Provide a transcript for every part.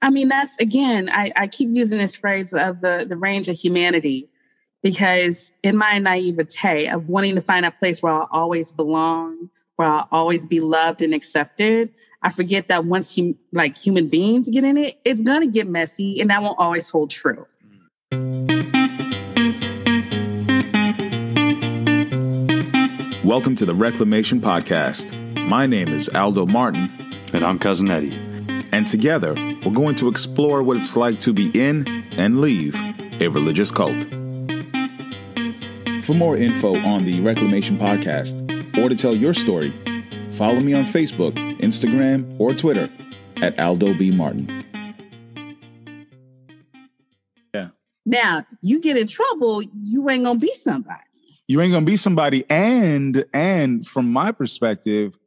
I mean, that's again, I, I keep using this phrase of the, the range of humanity because in my naivete of wanting to find a place where I'll always belong, where I'll always be loved and accepted, I forget that once hum, like human beings get in it, it's gonna get messy, and that won't always hold true. Welcome to the Reclamation Podcast. My name is Aldo Martin. And I'm Cousin Eddie. And together, we're going to explore what it's like to be in and leave a religious cult. For more info on the Reclamation Podcast or to tell your story, follow me on Facebook, Instagram, or Twitter at Aldo B. Martin. Yeah. Now, you get in trouble, you ain't gonna be somebody. You ain't gonna be somebody. And and from my perspective,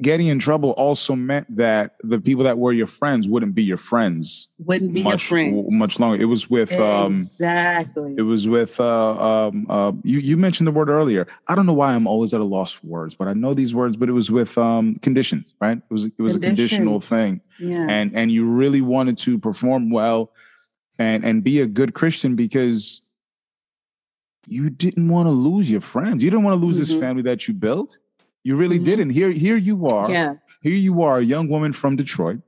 getting in trouble also meant that the people that were your friends wouldn't be your friends. Wouldn't be much, your friends much longer. It was with um exactly. It was with uh, um uh, you. You mentioned the word earlier. I don't know why I'm always at a loss for words, but I know these words. But it was with um conditions, right? It was it was a conditional thing. Yeah. And and you really wanted to perform well, and and be a good Christian because you didn't want to lose your friends. You didn't want to lose mm-hmm. this family that you built. You really mm-hmm. didn't. Here, here you are. Yeah. Here you are, a young woman from Detroit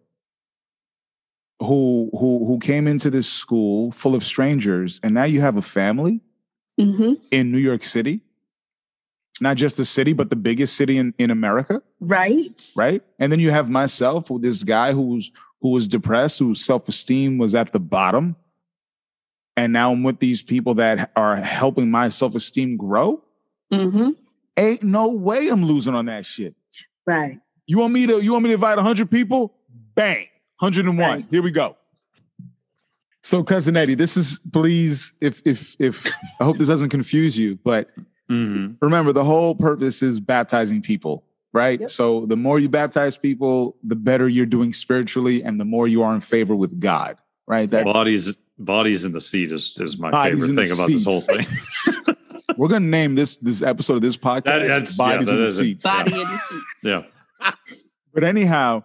who who who came into this school full of strangers, and now you have a family mm-hmm. in New York City. Not just the city, but the biggest city in, in America. Right. Right. And then you have myself with this guy who's who was depressed, whose self-esteem was at the bottom. And now I'm with these people that are helping my self-esteem grow. Mm-hmm. Ain't no way I'm losing on that shit. Right. You want me to you want me to invite 100 people? Bang. 101. Right. Here we go. So cousin Eddie, this is please if if if I hope this doesn't confuse you, but mm-hmm. remember the whole purpose is baptizing people, right? Yep. So the more you baptize people, the better you're doing spiritually and the more you are in favor with God, right? That's bodies bodies in the seat is is my favorite thing about seats. this whole thing. We're gonna name this this episode of this podcast that, that's, "Bodies yeah, in the Seats." Body in the seats. Yeah. but anyhow,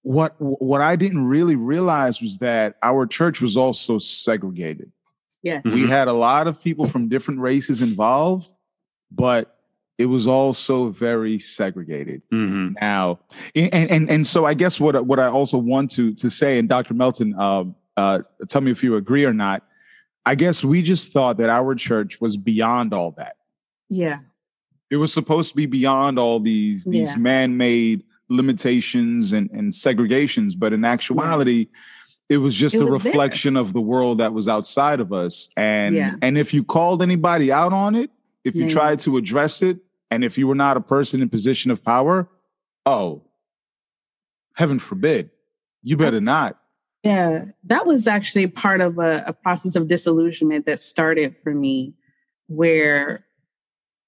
what what I didn't really realize was that our church was also segregated. Yeah. We mm-hmm. had a lot of people from different races involved, but it was also very segregated. Mm-hmm. Now, and, and and so I guess what what I also want to to say, and Dr. Melton, uh, uh, tell me if you agree or not I guess we just thought that our church was beyond all that. Yeah. It was supposed to be beyond all these these yeah. man-made limitations and, and segregations, but in actuality, yeah. it was just it a was reflection there. of the world that was outside of us. And yeah. and if you called anybody out on it, if you tried to address it, and if you were not a person in position of power, oh, heaven forbid, you better not. Yeah, that was actually part of a, a process of disillusionment that started for me, where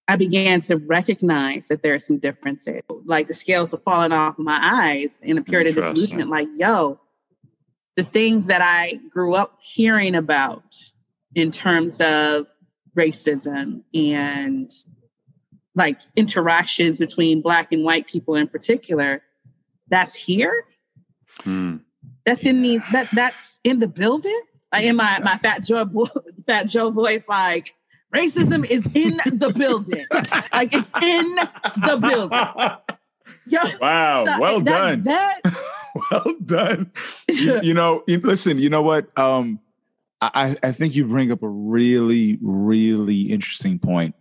I began to recognize that there are some differences. Like the scales are falling off my eyes in a period of disillusionment. Like, yo, the things that I grew up hearing about in terms of racism and like interactions between black and white people in particular, that's here. Hmm. That's in the that that's in the building. Like in my my fat Joe fat Joe voice, like racism is in the building. like it's in the building. Yo, wow, so well that, done. That, well done. You, you know, listen, you know what? Um, I, I think you bring up a really, really interesting point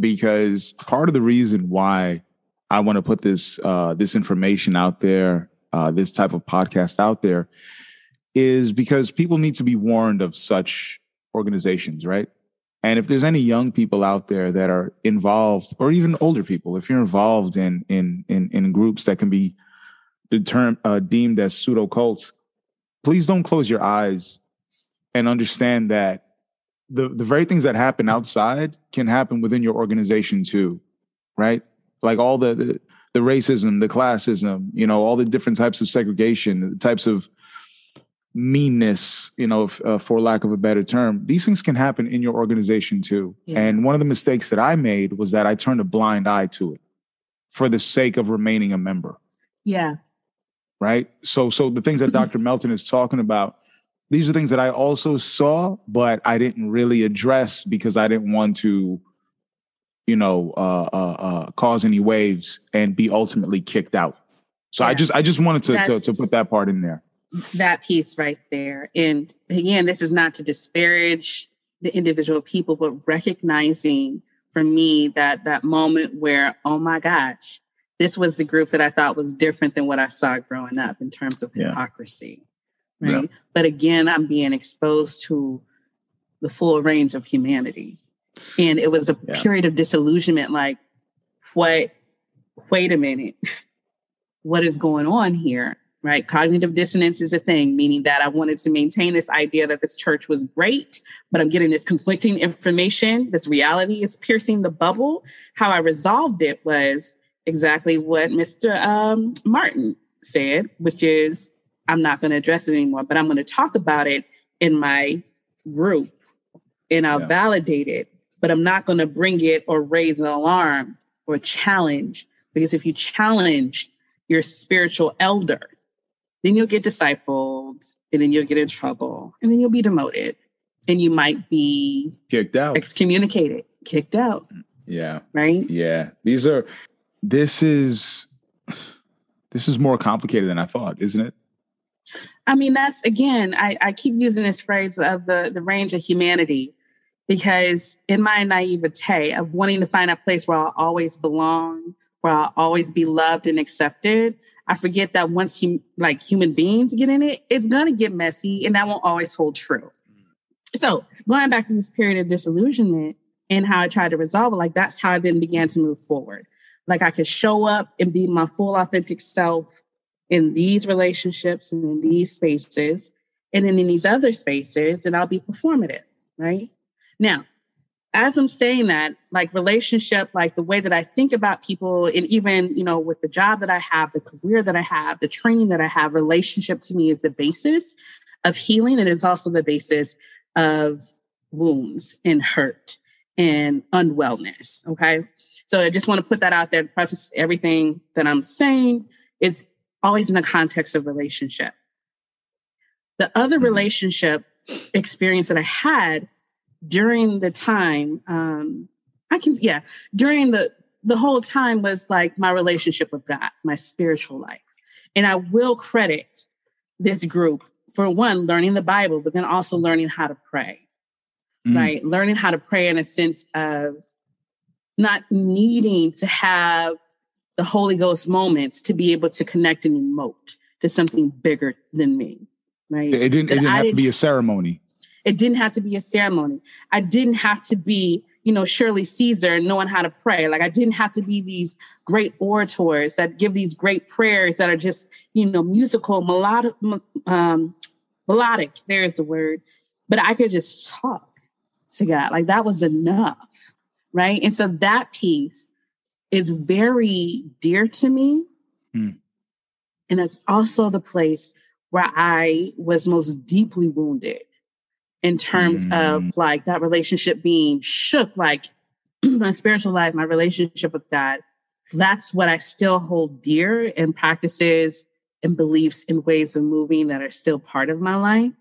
because part of the reason why I want to put this uh, this information out there uh, this type of podcast out there is because people need to be warned of such organizations, right? And if there's any young people out there that are involved, or even older people, if you're involved in in in, in groups that can be determined uh, deemed as pseudo cults, please don't close your eyes and understand that the the very things that happen outside can happen within your organization too, right? Like all the, the the racism, the classism, you know, all the different types of segregation, the types of meanness, you know, if, uh, for lack of a better term, these things can happen in your organization too. Yeah. And one of the mistakes that I made was that I turned a blind eye to it for the sake of remaining a member. Yeah. right? So so the things that Dr. Melton is talking about, these are things that I also saw, but I didn't really address because I didn't want to, you know, uh, uh, uh, cause any waves and be ultimately kicked out. So yeah. I just I just wanted to, to to put that part in there. That piece right there, and again, this is not to disparage the individual people, but recognizing for me that that moment where oh my gosh this was the group that I thought was different than what I saw growing up in terms of yeah. hypocrisy. Right. Yeah. But again, I'm being exposed to the full range of humanity. And it was a yeah. period of disillusionment like, what, wait a minute, what is going on here? Right. Cognitive dissonance is a thing, meaning that I wanted to maintain this idea that this church was great, but I'm getting this conflicting information. This reality is piercing the bubble. How I resolved it was exactly what Mr. Um, Martin said, which is I'm not going to address it anymore, but I'm going to talk about it in my group and I'll yeah. validate it, but I'm not going to bring it or raise an alarm or challenge because if you challenge your spiritual elder, then you'll get discipled and then you'll get in trouble and then you'll be demoted and you might be kicked out, excommunicated, kicked out. Yeah. Right? Yeah. These are this is this is more complicated than I thought, isn't it? I mean, that's again, I, I keep using this phrase of the, the range of humanity because in my naivete of wanting to find a place where I'll always belong, where I'll always be loved and accepted, I forget that once hum, like human beings get in it, it's gonna get messy and that won't always hold true. So going back to this period of disillusionment and how I tried to resolve it, like that's how I then began to move forward. Like I could show up and be my full authentic self in these relationships and in these spaces. And then in these other spaces, and I'll be performative, right? Now, as I'm saying that, like relationship, like the way that I think about people, and even, you know, with the job that I have, the career that I have, the training that I have, relationship to me is the basis of healing. And it's also the basis of wounds and hurt and unwellness. Okay. So I just want to put that out there to preface everything that I'm saying is always in the context of relationship. The other mm-hmm. relationship experience that I had during the time, um, I can, yeah, during the, the whole time was like my relationship with God, my spiritual life. And I will credit this group for one, learning the Bible, but then also learning how to pray, mm. right? Learning how to pray in a sense of not needing to have the Holy Ghost moments to be able to connect and emote to something bigger than me. Right. It didn't, it didn't have didn't, to be a ceremony. It didn't have to be a ceremony. I didn't have to be, you know, Shirley Caesar knowing how to pray. Like I didn't have to be these great orators that give these great prayers that are just, you know, musical, melodic, um, melodic. There's the word. But I could just talk to God. Like that was enough right? And so that piece is very dear to me. Mm. And it's also the place where I was most deeply wounded in terms mm. of like that relationship being shook, like my spiritual life, my relationship with God. That's what I still hold dear and practices and beliefs and ways of moving that are still part of my life.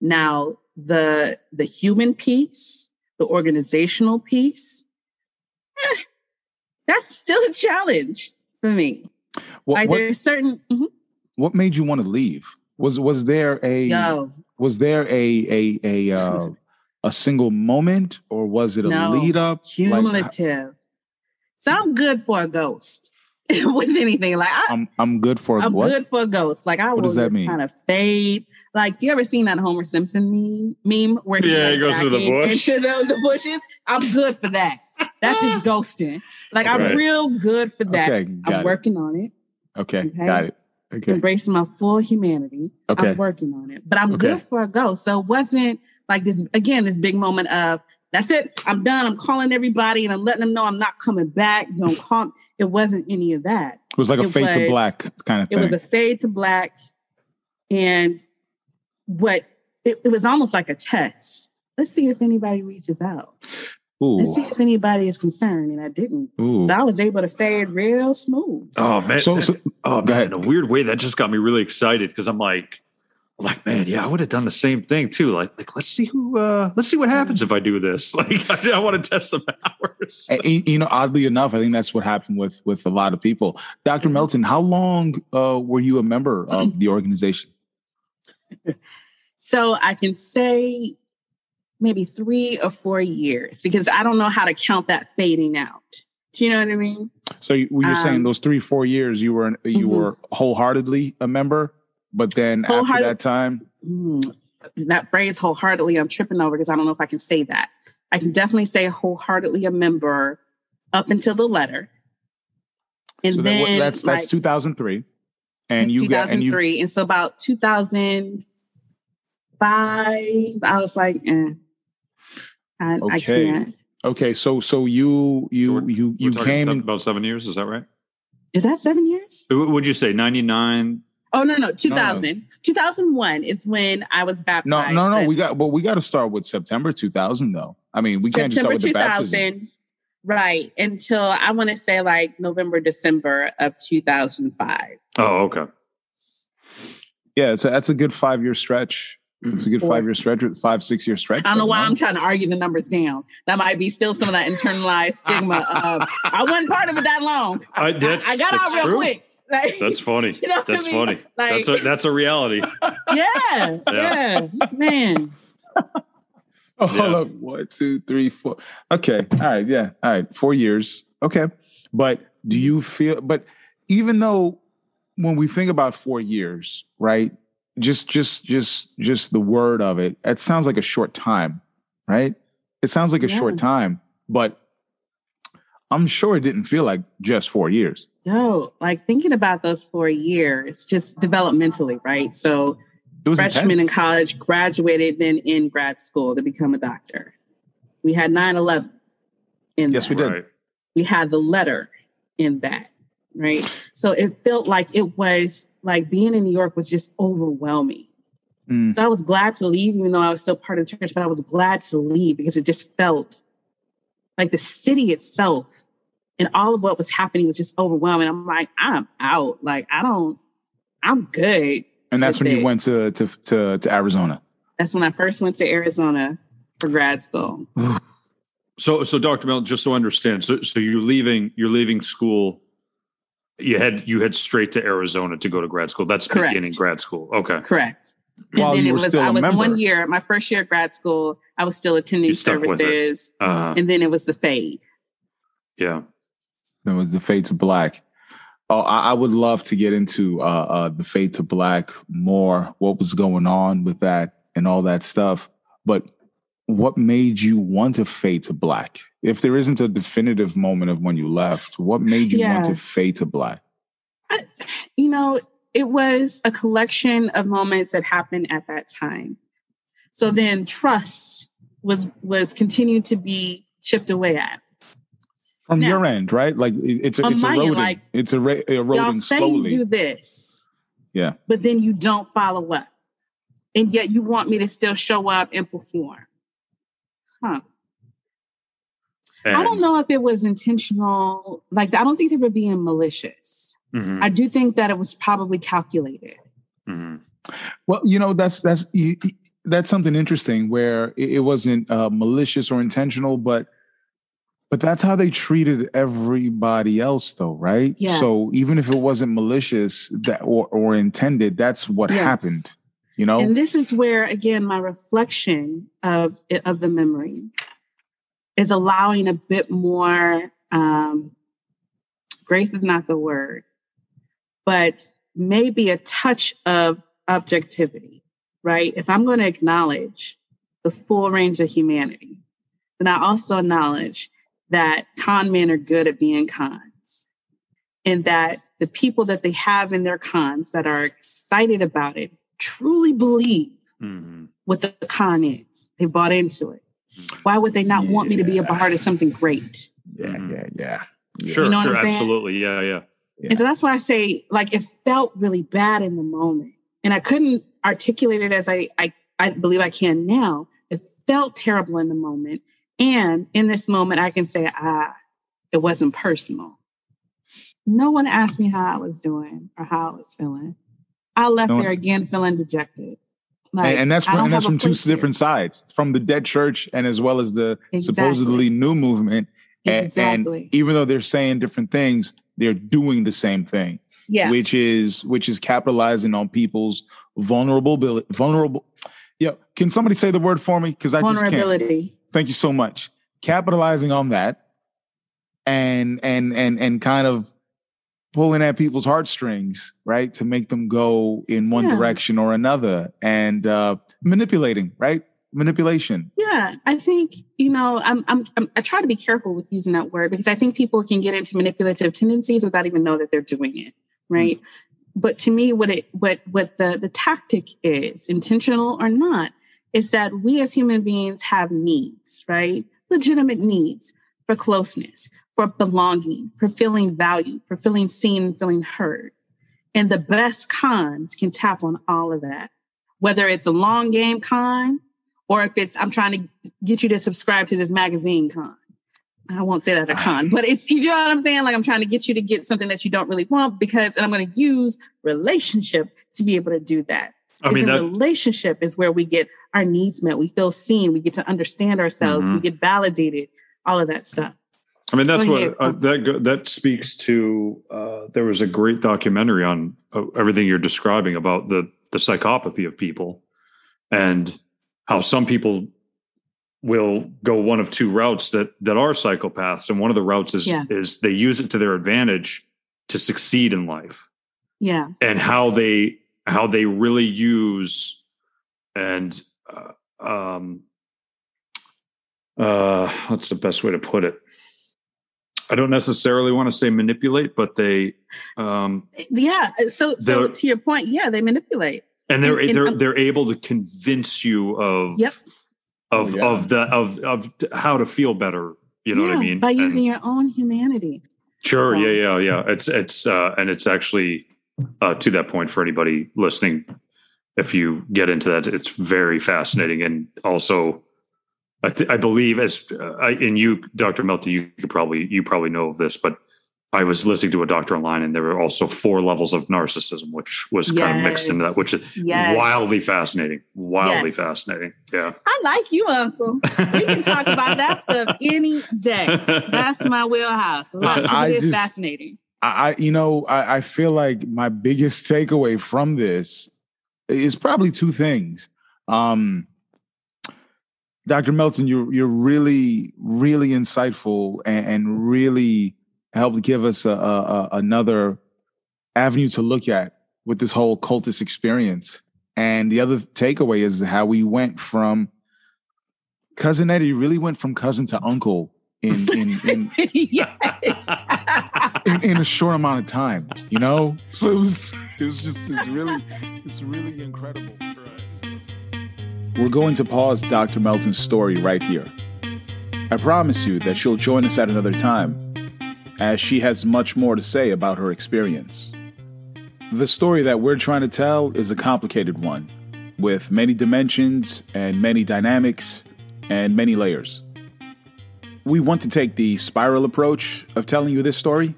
Now, the the human piece the organizational piece, eh, that's still a challenge for me. What, like what, there's certain. Mm-hmm. What made you want to leave? Was was there a no. Was there a a a uh, a single moment or was it a no, lead up? Cumulative. Like, so I'm good for a ghost. with anything. Like I, am I'm good for I'm what? good for ghosts. Like I what will just kind of fade. Like you ever seen that Homer Simpson meme meme where he, yeah, like, he goes to the bush into the, the, bushes? I'm good for that. That's just ghosting. Like I'm right. real good for that. Okay, I'm it. working on it. Okay, okay, got it. Okay. Embracing my full humanity. Okay. I'm working on it. But I'm okay. good for a ghost. So it wasn't like this again, this big moment of that's it. I'm done. I'm calling everybody and I'm letting them know I'm not coming back. Don't call. It wasn't any of that. It was like a it fade was, to black kind of thing. It was a fade to black. And what it, it was almost like a test. Let's see if anybody reaches out. Ooh. Let's see if anybody is concerned, and I didn't. Ooh. So I was able to fade real smooth. Oh man! So, so oh man! In a weird way, that just got me really excited because I'm like, like man, yeah, I would have done the same thing too. Like, like let's see who, uh let's see what happens if I do this. Like, I, I want to test the powers. and, you know, oddly enough, I think that's what happened with with a lot of people. Doctor mm-hmm. Melton, how long uh, were you a member of the organization? so I can say maybe three or four years because I don't know how to count that fading out. Do you know what I mean? So you, you're um, saying those three four years you were you mm-hmm. were wholeheartedly a member, but then after that time, mm, that phrase wholeheartedly I'm tripping over because I don't know if I can say that. I can definitely say wholeheartedly a member up until the letter, and so then that, that's that's like, 2003, and you 2003, got and, you, and so about 2005, I was like, eh. I, okay. I can't. Okay, so so you you you you came seven, about seven years. Is that right? Is that seven years? Would you say ninety nine? Oh no no 2000 no, no. 2001 is when I was baptized. No no no we got well we got to start with September 2000 though. I mean we September can't just start with 2000, the baptism. Right until I want to say like November December of 2005. Oh okay. Yeah, so that's a good five year stretch. It's a good five year stretch, five, six year stretch. I don't know why I'm trying to argue the numbers down. That might be still some of that internalized stigma of I wasn't part of it that long. I, that's, I, got out real true. quick. Like, that's funny. You know that's I mean? funny. Like, that's a that's a reality. Yeah, yeah, yeah. man. Oh, hold up. One, two, three, four. Okay. All right. Yeah. All right. Four years. Okay. But do you feel, but even though when we think about four years, right? Just just just just the word of it it sounds like a short time right it sounds like a yeah. short time but i'm sure it didn't feel like just four years no like thinking about those four years just developmentally right so freshman intense. in college graduated then in grad school to become a doctor we had 9-11 in yes that. we did right. we had the letter in that right so it felt like it was like being in New York was just overwhelming. Mm. So I was glad to leave, even though I was still part of the church, but I was glad to leave because it just felt like the city itself and all of what was happening was just overwhelming. I'm like, I'm out. Like, I don't, I'm good. And that's when this. you went to, to, to, to Arizona. That's when I first went to Arizona for grad school. so, so Dr. Mel, just so I understand, so, so you're leaving, you're leaving school you had you head straight to Arizona to go to grad school. That's Correct. beginning grad school. Okay. Correct. And While then it was I was member. one year, my first year of grad school, I was still attending services. Uh-huh. And then it was the fade. Yeah. It was the fade to black. Oh, I, I would love to get into uh, uh, the fade to black more, what was going on with that and all that stuff. But what made you want to fade to black? If there isn't a definitive moment of when you left, what made you yeah. want to fade to black? I, you know, it was a collection of moments that happened at that time. So mm. then trust was was continued to be chipped away at. From now, your end, right? Like it's a, it's eroding. End, like, it's a eroding y'all say slowly. You do this, yeah, but then you don't follow up, and yet you want me to still show up and perform huh. And I don't know if it was intentional. Like, I don't think they were being malicious. Mm-hmm. I do think that it was probably calculated. Mm-hmm. Well, you know, that's that's that's something interesting where it wasn't uh, malicious or intentional, but but that's how they treated everybody else, though, right? Yeah. So even if it wasn't malicious that or, or intended, that's what yeah. happened you know and this is where again my reflection of of the memories is allowing a bit more um grace is not the word but maybe a touch of objectivity right if i'm going to acknowledge the full range of humanity then i also acknowledge that con men are good at being cons and that the people that they have in their cons that are excited about it truly believe mm-hmm. what the con is. They bought into it. Mm-hmm. Why would they not yeah. want me to be a part of something great? Yeah, mm-hmm. yeah, yeah, yeah. Sure, you know sure, absolutely. Yeah, yeah, yeah. And so that's why I say, like, it felt really bad in the moment. And I couldn't articulate it as I, I, I believe I can now. It felt terrible in the moment. And in this moment, I can say, ah, it wasn't personal. No one asked me how I was doing or how I was feeling. I left no there again feeling dejected. Like, and, and, that's from and that's from two different sides, from the dead church and as well as the exactly. supposedly new movement. Exactly. And, and even though they're saying different things, they're doing the same thing. Yeah. Which is which is capitalizing on people's vulnerable vulnerable. Yeah. Can somebody say the word for me? Because I just can't. Thank you so much. Capitalizing on that and and and and kind of pulling at people's heartstrings, right, to make them go in one yeah. direction or another, and uh, manipulating, right, manipulation. Yeah, I think you know I'm, I'm, I'm I try to be careful with using that word because I think people can get into manipulative tendencies without even know that they're doing it, right? Mm-hmm. But to me, what it what what the the tactic is, intentional or not, is that we as human beings have needs, right? Legitimate needs for closeness, for belonging, for feeling valued, for feeling seen and feeling heard. And the best cons can tap on all of that, whether it's a long game con or if it's, I'm trying to get you to subscribe to this magazine con. I won't say that a con, but it's, you know what I'm saying? Like I'm trying to get you to get something that you don't really want because, and I'm going to use relationship to be able to do that. I mean, that, relationship is where we get our needs met. We feel seen. We get to understand ourselves. Mm-hmm. We get validated. All of that stuff. I mean, that's what uh, that that speaks to. Uh, there was a great documentary on uh, everything you're describing about the the psychopathy of people, and how some people will go one of two routes that that are psychopaths, and one of the routes is yeah. is they use it to their advantage to succeed in life. Yeah, and how they how they really use and uh, um uh what's the best way to put it I don't necessarily want to say manipulate, but they, um, yeah. So, so to your point, yeah, they manipulate, and they're and, they're and, they're able to convince you of, yep, of oh, yeah. of the of of how to feel better. You know yeah, what I mean? By using and, your own humanity. Sure. So. Yeah. Yeah. Yeah. It's it's uh, and it's actually uh, to that point for anybody listening. If you get into that, it's very fascinating and also I, th- I believe as uh, I, and you, Dr. Melton, you could probably you probably know of this, but I was listening to a doctor online, and there were also four levels of narcissism, which was yes. kind of mixed into that, which is yes. wildly fascinating. Wildly yes. fascinating. Yeah, I like you, Uncle. We can talk about that stuff any day. That's my wheelhouse. I, it is just, fascinating. I, you know, I, I feel like my biggest takeaway from this is probably two things. Um, Dr. Melton, you're you're really really insightful and, and really helped give us a, a, another avenue to look at with this whole cultist experience. And the other takeaway is how we went from cousin Eddie really went from cousin to uncle in in in, in, in, a short amount of time. You know, so it was it was just it's really it's really incredible. We're going to pause Dr. Melton's story right here. I promise you that she'll join us at another time, as she has much more to say about her experience. The story that we're trying to tell is a complicated one, with many dimensions and many dynamics and many layers. We want to take the spiral approach of telling you this story,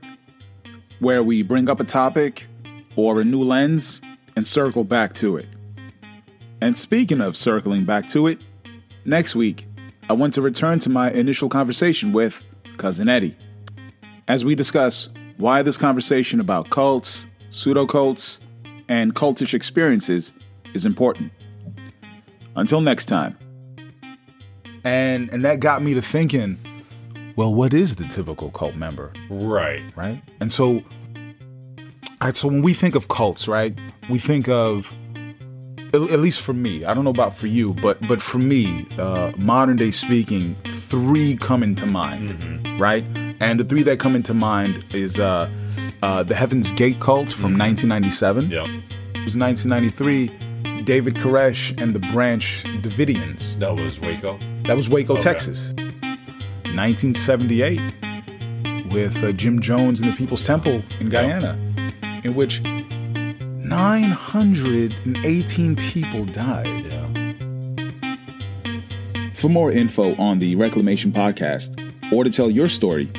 where we bring up a topic or a new lens and circle back to it. And speaking of circling back to it, next week, I want to return to my initial conversation with Cousin Eddie as we discuss why this conversation about cults, pseudo cults, and cultish experiences is important. Until next time. And and that got me to thinking, well, what is the typical cult member? Right. Right? And so so when we think of cults, right? We think of at least for me, I don't know about for you, but but for me, uh, modern day speaking, three come into mind, mm-hmm. right? And the three that come into mind is uh, uh, the Heaven's Gate cult from mm-hmm. 1997. Yeah, it was 1993. David Koresh and the Branch Davidians. That was Waco. That was Waco, okay. Texas. 1978 with uh, Jim Jones and the People's Temple in Guyana, in which 918 people died. For more info on the Reclamation Podcast or to tell your story,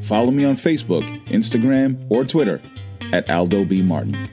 follow me on Facebook, Instagram, or Twitter at Aldo B. Martin.